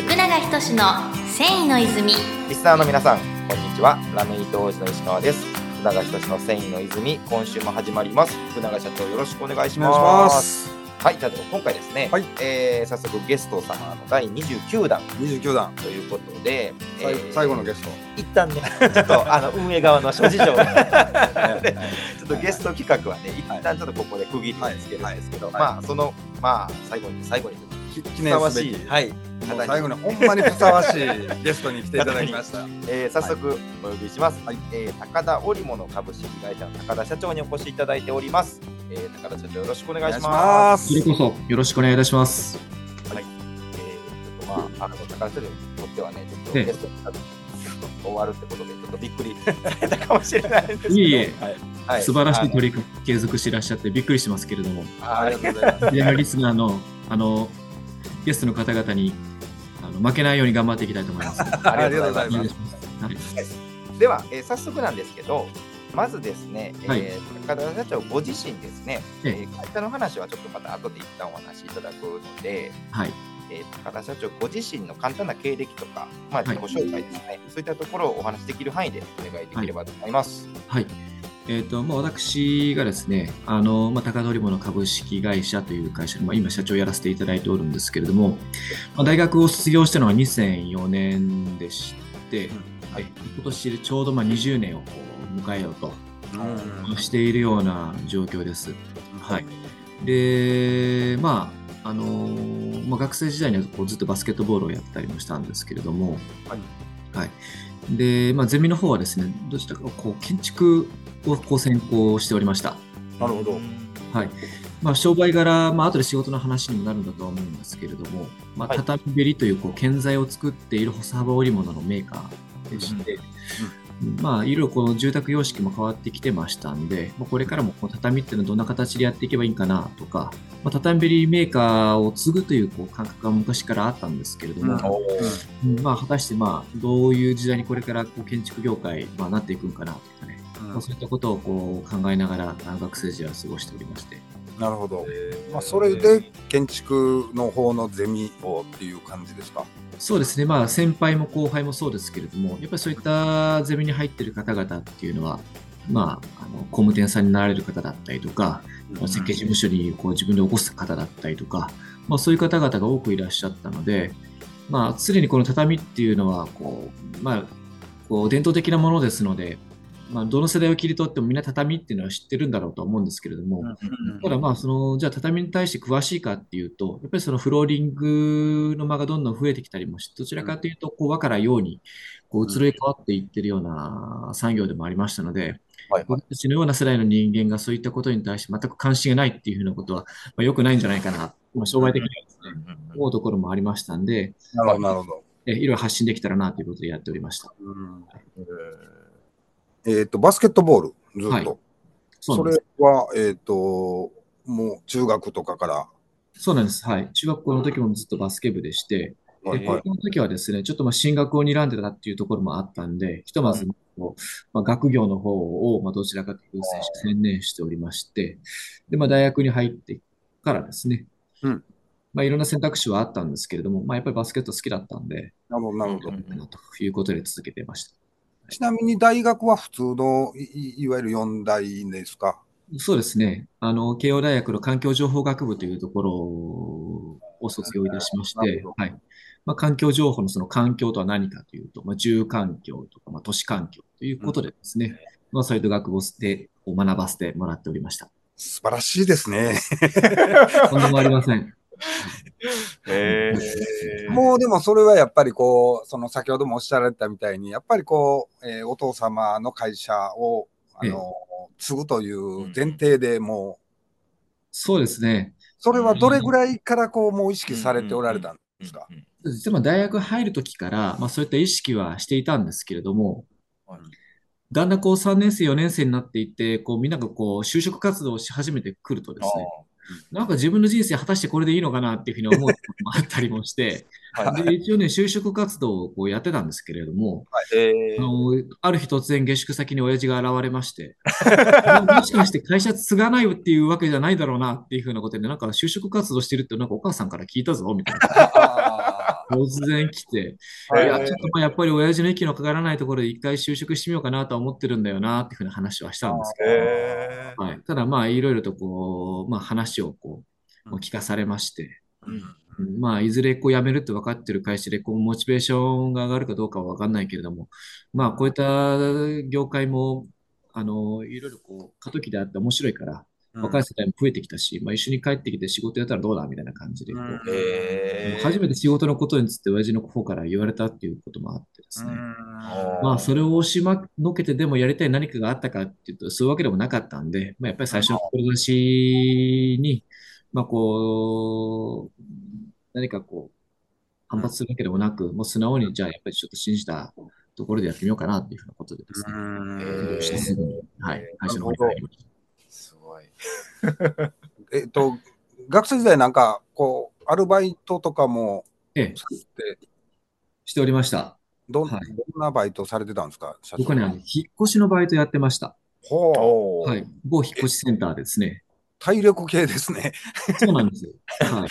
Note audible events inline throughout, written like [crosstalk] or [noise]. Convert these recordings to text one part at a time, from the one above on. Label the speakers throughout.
Speaker 1: 福永仁の繊維の泉
Speaker 2: リスナーの皆さん、こんにちは。ラメイト王子の石川です。福永仁の繊維の泉、今週も始まります。福永社長、よろしくお願いします。
Speaker 3: お願いします。
Speaker 2: はい、じゃあ今回ですね、
Speaker 3: はい
Speaker 2: えー早速ゲスト様の第29弾
Speaker 3: 29段、
Speaker 2: ということで、
Speaker 3: 最最後のゲスト。
Speaker 2: 一旦ね、ちょっとあの運営側の諸事情 [laughs] で、ちょっとゲスト企画はね、一旦ちょっとここで区切りをつけるんですけど、
Speaker 3: はい
Speaker 2: まあ、その、まあ、最後に、最後に、
Speaker 3: き記
Speaker 2: ふさわ
Speaker 3: 念すべき。
Speaker 2: しい、はい、
Speaker 3: もう最後にほんまにふさわしいゲストに来ていただきました。[laughs]
Speaker 2: えー早速お呼びします、
Speaker 3: はい。
Speaker 2: えー高田織物株式会社の高田社長にお越しいただいております、えー高田社長よろしくお願いします。
Speaker 3: す。
Speaker 4: それこそよろしくお願いいたします。
Speaker 2: はい、えー、ちょっとまああの高田社長にとってはねちょっと
Speaker 4: ええ。
Speaker 2: ゲストに終わるってことでちょっとびっくり [laughs] されたかもしれないんですけど。
Speaker 4: いえいえ。
Speaker 2: はい。はい
Speaker 4: 素晴らしい取り組み継続していらっしゃってびっくりしてますけれども、
Speaker 2: あ
Speaker 3: ありがとうございます。
Speaker 4: リスナーのあのゲストの方々にあの負けないように頑張っていきたいと思います。お [laughs]
Speaker 2: ありがとうございます。
Speaker 4: はい
Speaker 2: では、えー早速なんですけどまずですね、えー
Speaker 4: はい
Speaker 2: 高田社長ご自身ですね、
Speaker 4: ええ
Speaker 2: えー会社の話はちょっとまた後で一旦お話しいただくので、
Speaker 4: はい。
Speaker 2: えー、高田社長ご自身の簡単な経歴とか、まあ、
Speaker 4: はい
Speaker 2: 自己紹介ですね、そういったところをお話しできる範囲でお願いできればと思います。
Speaker 4: はい。えーとまあ、私がですね、あのまあ、高通り物株式会社という会社で、まあ、今、社長をやらせていただいておるんですけれども、まあ、大学を卒業したのは2004年でして、はい、今年でちょうどまあ20年を迎えようと
Speaker 3: うん。
Speaker 4: しているような状況です。はい、で、まああのーまあ、学生時代にはこうずっとバスケットボールをやったりもしたんですけれども、
Speaker 3: はい。
Speaker 4: はいでまあ、ゼミの方はですね、どうしたかこう建築をこう専攻しておりました。
Speaker 3: なるほど。
Speaker 4: はいまあ、商売柄、まあ後で仕事の話にもなるんだとは思うんですけれども、まあ、
Speaker 2: はい
Speaker 4: 畳べりというこう建材を作っている細幅織物のメーカーでして、まあ、いろいろこの住宅様式も変わってきてましたんで、まあ、これからもこう畳っていうのはどんな形でやっていけばいいかなとか、まあ、畳べりメーカーを継ぐというこう感覚が昔からあったんですけれども、
Speaker 3: うん
Speaker 4: まあ、果たしてまあどういう時代にこれからこう建築業界、まあ、なっていくんかなとかね、まあ、そういったことをこう考えながら学生時代は過ごしておりまして。
Speaker 3: なるほど。まあ、それで建築の方のゼミをっていう感じですか？
Speaker 4: そうですね、まあ、先輩も後輩もそうですけれども、やっぱりそういったゼミに入っている方々っていうのは、まあ、あの工務店さんになられる方だったりとか、まあ設計事務所にこう自分で起こす方だったりとか、まあ、そういう方々が多くいらっしゃったので、まあ、常にこの畳っていうのはこう、まあ、こう伝統的なものですので、まあ、どの世代を切り取ってもみんな畳っていうのは知ってるんだろうとは思うんですけれども、ただまあそのじゃあ畳に対して詳しいかっていうとやっぱりそのフローリングの間がどんどん増えてきたりもしどちらかというとこう和から洋にこう移ろい変わっていってるような産業でもありましたので、
Speaker 2: はい
Speaker 4: 僕たちのような世代の人間がそういったことに対して全く関心がないっていうふうなことは、まあ、良くないんじゃないかな、まあ、商売的にはですね、思うところもありましたんで、
Speaker 3: なるほど、なるほど。
Speaker 4: えいろいろ発信できたらなということでやっておりました。
Speaker 3: うん。えっと、バスケットボール、ずっ
Speaker 4: はい
Speaker 3: と。
Speaker 4: そ。
Speaker 3: それは、えっと、もう中学とかから。
Speaker 4: そうなんです。はい。中学校の時もずっとバスケ部でして、
Speaker 3: はい
Speaker 4: 高校の時はですね、ちょっとまあ進学を睨んでたっていうところもあったんで、ひとまずまあ、学業の方をまあどちらかというと専念しておりまして、で、まあ、大学に入ってからですね、
Speaker 3: うん
Speaker 4: まあ、いろんな選択肢はあったんですけれども、まあ、やっぱりバスケット好きだったんで、
Speaker 3: なるほど、なるほど。
Speaker 2: うん
Speaker 4: ということで続けてました。
Speaker 3: ちなみに大学は普通のいわゆる四大ですか？
Speaker 4: そうですね。あの、慶応大学の環境情報学部というところを卒業いたしましてはい。まあ、環境情報のその環境とは何かというと、まあ、住環境とか、まあ、都市環境ということでですね、まあ、そうい学部でを学ばせてもらっておりました。
Speaker 3: 素晴らしいですね。[laughs]
Speaker 4: とんでもありません。[laughs] [laughs]
Speaker 3: もうでもそれはやっぱりこう、その先ほどもおっしゃられたみたいに、やっぱりこう、えーお父様の会社を、あの、継ぐという前提でもう、
Speaker 4: そうですね。
Speaker 3: それはどれぐらいからこう、もう意識されておられたんですか？
Speaker 4: 実はまあ大学入るときから、まあ、そういった意識はしていたんですけれども、
Speaker 2: はい。
Speaker 4: だんだんこう3年生、4年生になっていって、こうみんながこう就職活動をし始めてくるとですね、なんか自分の人生果たしてこれでいいのかなっていうふうに思うこともあったりもして、[laughs]
Speaker 2: はい
Speaker 4: で一応ね、就職活動をこうやってたんですけれども、
Speaker 2: え
Speaker 4: あのある日突然下宿先に親父が現れまして、[laughs] もしかして会社継がないっていうわけじゃないだろうなっていうふうなことで、なんか就職活動してるってなんかお母さんから聞いたぞみたいな。[laughs]
Speaker 3: あ
Speaker 4: 突然来て、い。や、ちょっとまあやっぱり親父の息のかからないところで一回就職してみようかなとは思ってるんだよなっていうふうな話はしたんですけど、はい、ただまあいろいろとこう、まあ話をこう、聞かされまして、
Speaker 2: うん。
Speaker 4: うん。まあいずれこう辞めるって分かってる会社でこうモチベーションが上がるかどうかは分かんないけれども、まあこういった業界も、あの、いろいろこう過渡期であって面白いから、若い世代も増えてきたし、まあ一緒に帰ってきて仕事やったらどうだみたいな感じで初めて仕事のことについて親父の方から言われたっていうこともあってですね。
Speaker 2: ー
Speaker 4: まあ、それを押しまのけてでもやりたい何かがあったかっていうと、そういうわけでもなかったんで、まあ、やっぱり最初の志に、まあ、こう、何かこう、反発するわけでもなく、もう素直に、じゃあ、やっぱりちょっと信じたところでやってみようかなっていうふうなことでですね、
Speaker 3: うん。
Speaker 2: へー
Speaker 4: してすぐに、はい、会社の方に入りました。
Speaker 2: すごい。[laughs]
Speaker 3: えっと、学生時代なんか、こう、アルバイトとかも
Speaker 4: ええ、しておりました。
Speaker 3: どん,、
Speaker 4: はい
Speaker 3: どんなバイトされてたんですか？
Speaker 4: 僕はね、引っ越しのバイトやってました。
Speaker 3: ほう、
Speaker 4: はい。某引っ越しセンターですね。
Speaker 3: 体力系ですね。
Speaker 4: そうなんですよ。はい。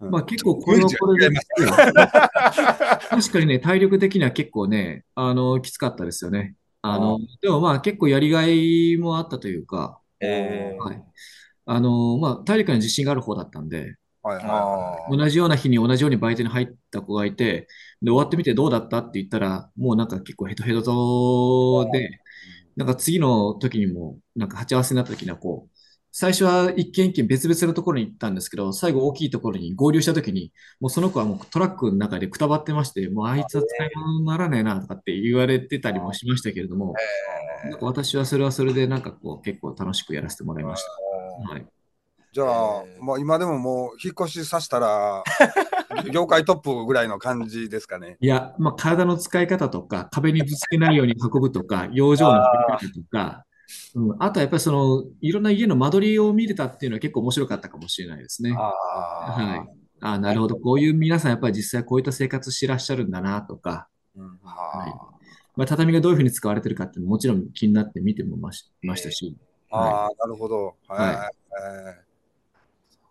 Speaker 3: うん
Speaker 4: まあ結構これはこれで、[laughs] 確かにね、体力的には結構ね、あの、きつかったですよね。あの、でもまあ結構やりがいもあったというか、
Speaker 2: えー。
Speaker 4: はい。あの、まあ体力に自信がある方だったんで、
Speaker 3: はいはい
Speaker 4: 同じような日に同じようにバイトに入った子がいて、で、終わってみてどうだったって言ったら、もうなんか結構ヘトヘトで、なんか次の時にも、なんか鉢合わせになった時にはこう、最初は一軒一軒別々のところに行ったんですけど、最後大きいところに合流した時に、もうその子はもうトラックの中でくたばってまして、もうあいつは使い物にならねえなとかって言われてたりもしましたけれども、なんか私はそれはそれでなんかこう結構楽しくやらせてもらいました。はい。
Speaker 3: じゃあ、
Speaker 2: えー
Speaker 3: まあ、今でももう引っ越しさせたら、[laughs] 業界トップぐらいの感じですかね。
Speaker 4: いや、まあ、体の使い方とか、壁にぶつけないように運ぶとか、[laughs] 養生のやり方とか、うん、あとはやっぱりその、いろんな家の間取りを見れたっていうのは結構面白かったかもしれないですね。
Speaker 3: あ
Speaker 4: はい。あなるほど。こういう皆さんやっぱり実際こういった生活してらっしゃるんだなとか、
Speaker 3: うん。
Speaker 4: はい。
Speaker 2: は
Speaker 4: まあ、畳がどういうふうに使われてるかってももちろん気になって見てもましましたし、
Speaker 3: あー、なるほど。はい。
Speaker 4: は
Speaker 3: えー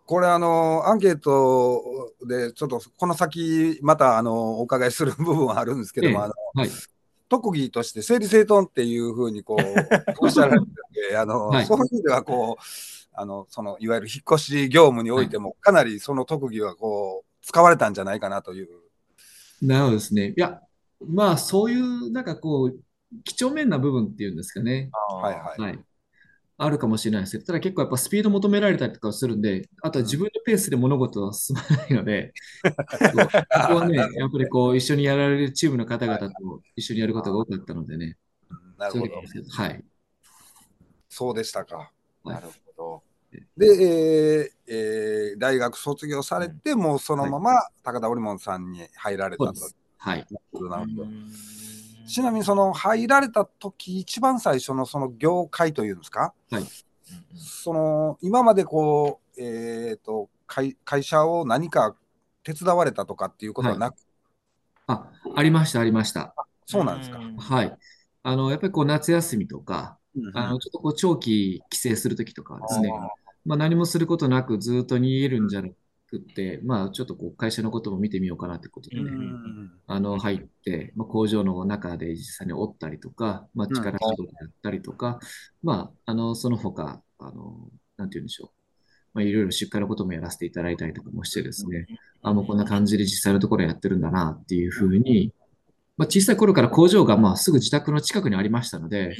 Speaker 3: これ、あの、アンケートで、ちょっとこの先、また、あの、お伺いする部分はあるんですけども、
Speaker 4: ええ。
Speaker 3: あの
Speaker 4: はい。
Speaker 3: 特技として整理整頓っていうふうにこう [laughs] おっしゃられててあの、
Speaker 4: はい
Speaker 3: そういう意味ではこうあのそのいわゆる引っ越し業務においても、かなりその特技はこう使われたんじゃないかなという。
Speaker 4: なるほどですね。いや、まあそういうなんかこう、几帳面な部分っていうんですかね。
Speaker 3: はいはい。
Speaker 4: はい。あるかもしれないですけど、ただ結構やっぱスピード求められたりとかするんで、あとは自分のペースで物事は進まないので、そ [laughs] うここはね、やっぱりこう一緒にやられるチームの方々と一緒にやることが多かったのでね、
Speaker 3: うんなるほど
Speaker 4: はい。
Speaker 3: そうでしたか。
Speaker 2: い。なるほ
Speaker 3: で、えーえー大学卒業されて、もうそのまま高田織門さんに入られたと。
Speaker 4: はい。
Speaker 3: なるほど
Speaker 2: ど。
Speaker 3: ちなみにその入られた時一番最初のその業界というんですか、
Speaker 4: はい。
Speaker 3: その今までこう、えー、と会会社を何か手伝われたとかっていうことはなく、
Speaker 4: あ、ありました、ありました。
Speaker 3: そうなんですか。
Speaker 4: はい。あの、やっぱりこう夏休みとか、
Speaker 3: うん
Speaker 4: あの、ちょっとこう長期帰省するときとかはですね、
Speaker 3: あ
Speaker 4: まあ何もすることなくずっと逃げるんじゃなくて、まあちょっとこう会社のことも見てみようかなってことで
Speaker 3: ー
Speaker 4: ね、
Speaker 3: うん
Speaker 4: あの、入って、まあ、工場の中で実際に折ったりとか、まあ、
Speaker 3: うん
Speaker 4: 力仕事やったりとか、まあ、あの、その他、あの、なんて言うんでしょう。まあ、いろいろ出荷のこともやらせていただいたりとかもしてですね、あ、もうこんな感じで実際のところやってるんだなっていうふうに、まあ、小さい頃から工場がまあすぐ自宅の近くにありましたので。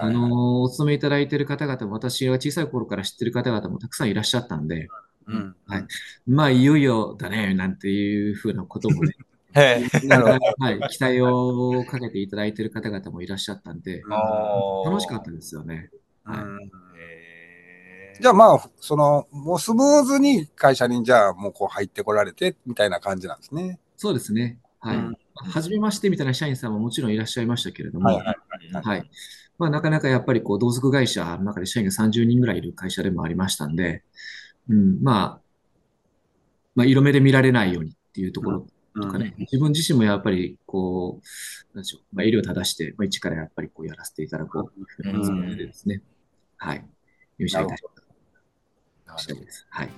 Speaker 4: あの、お勤めいただいている方々も、私が小さい頃から知ってる方々もたくさんいらっしゃったんで、
Speaker 3: うん
Speaker 4: はい。まあ、いよいよだね、なんていうふうなこともね、[laughs]
Speaker 2: へえ。
Speaker 3: なるほど。
Speaker 4: はい、期待をかけていただいている方々もいらっしゃったんで、楽しかったですよね。はい。
Speaker 3: じゃあまあ、その、もうスムーズに会社にじゃあもうこう入ってこられてみたいな感じなんですね。
Speaker 4: そうですね。はい。
Speaker 3: うん。
Speaker 4: はじめましてみたいな社員さんももちろんいらっしゃいましたけれども、
Speaker 3: はいはい
Speaker 4: はい。まあ、なかなかやっぱりこう同族会社の中で社員が30人ぐらいいる会社でもありましたんで、うん、まあ、まあ、色目で見られないようにっていうところとかね、自分自身もやっぱりこう、なんでしょう、まあ、襟を正して、まあ、一からやっぱりこうやらせていただこう。というつもりでですね、はい、入社いたしましたです。はい。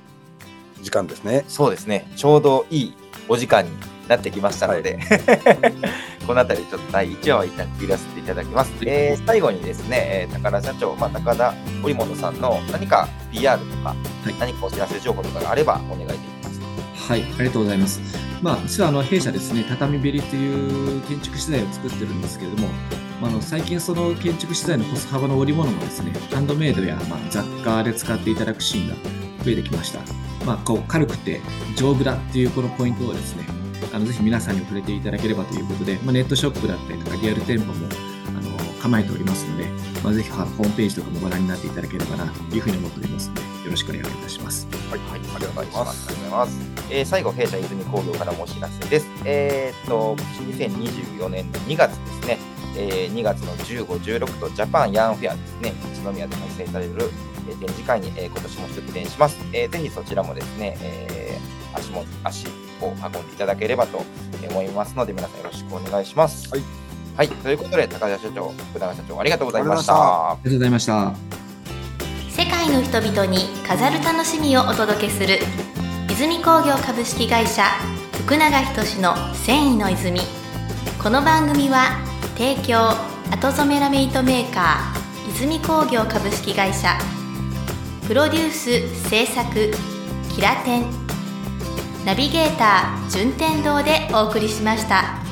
Speaker 3: 時間ですね。
Speaker 2: そうですね。ちょうどいいお時間になってきましたので、この辺りちょっと第1話は一旦区切らせていただきます。えー最後にですね、えー高田社長、まあ、高田織本さんの何か PR とか、
Speaker 4: い
Speaker 2: 何かお知らせ情報とかがあればお願いできますか。
Speaker 4: はい、ありがとうございます。まあ、実はあの弊社ですね、畳べりという建築資材を作ってるんですけれども、まあ、あの最近その建築資材のコス幅の織物もですね、ハンドメイドや、まあ、雑貨で使っていただくシーンが増えてきました。まあ、こう軽くて丈夫だっていうこのポイントをですね、あのぜひ皆さんに触れていただければということで、まあ、ネットショップだったりとかリアル店舗もあの構えておりますので、まあ、ぜひホームページとかもご覧になっていただければなというふうに思っておりますので、よろしくお願いいたします。
Speaker 2: はい、はい、ありがとうございます。ありがとうございます。えー最後、弊社泉工業からもお知らせです。えーっと、今年2024年の2月ですね、えー2月の15、16とジャパンヤンフェアですね、宇都宮で開催される、えー展示会に、えー今年も出展します。えーぜひそちらもですね、えー足も足を運んでいただければと思いますので、皆さんよろしくお願いします。
Speaker 3: はい。
Speaker 2: はい、ということで、高田社長、福永社長、ありがとうございました。
Speaker 4: ありがとうございました。
Speaker 1: 世界の人々に飾る楽しみをお届けする泉工業株式会社福永仁の繊維の泉この番組は提供後染めラメイトメーカー泉工業株式会社プロデュース制作キラテンナビゲーター順天堂でお送りしました。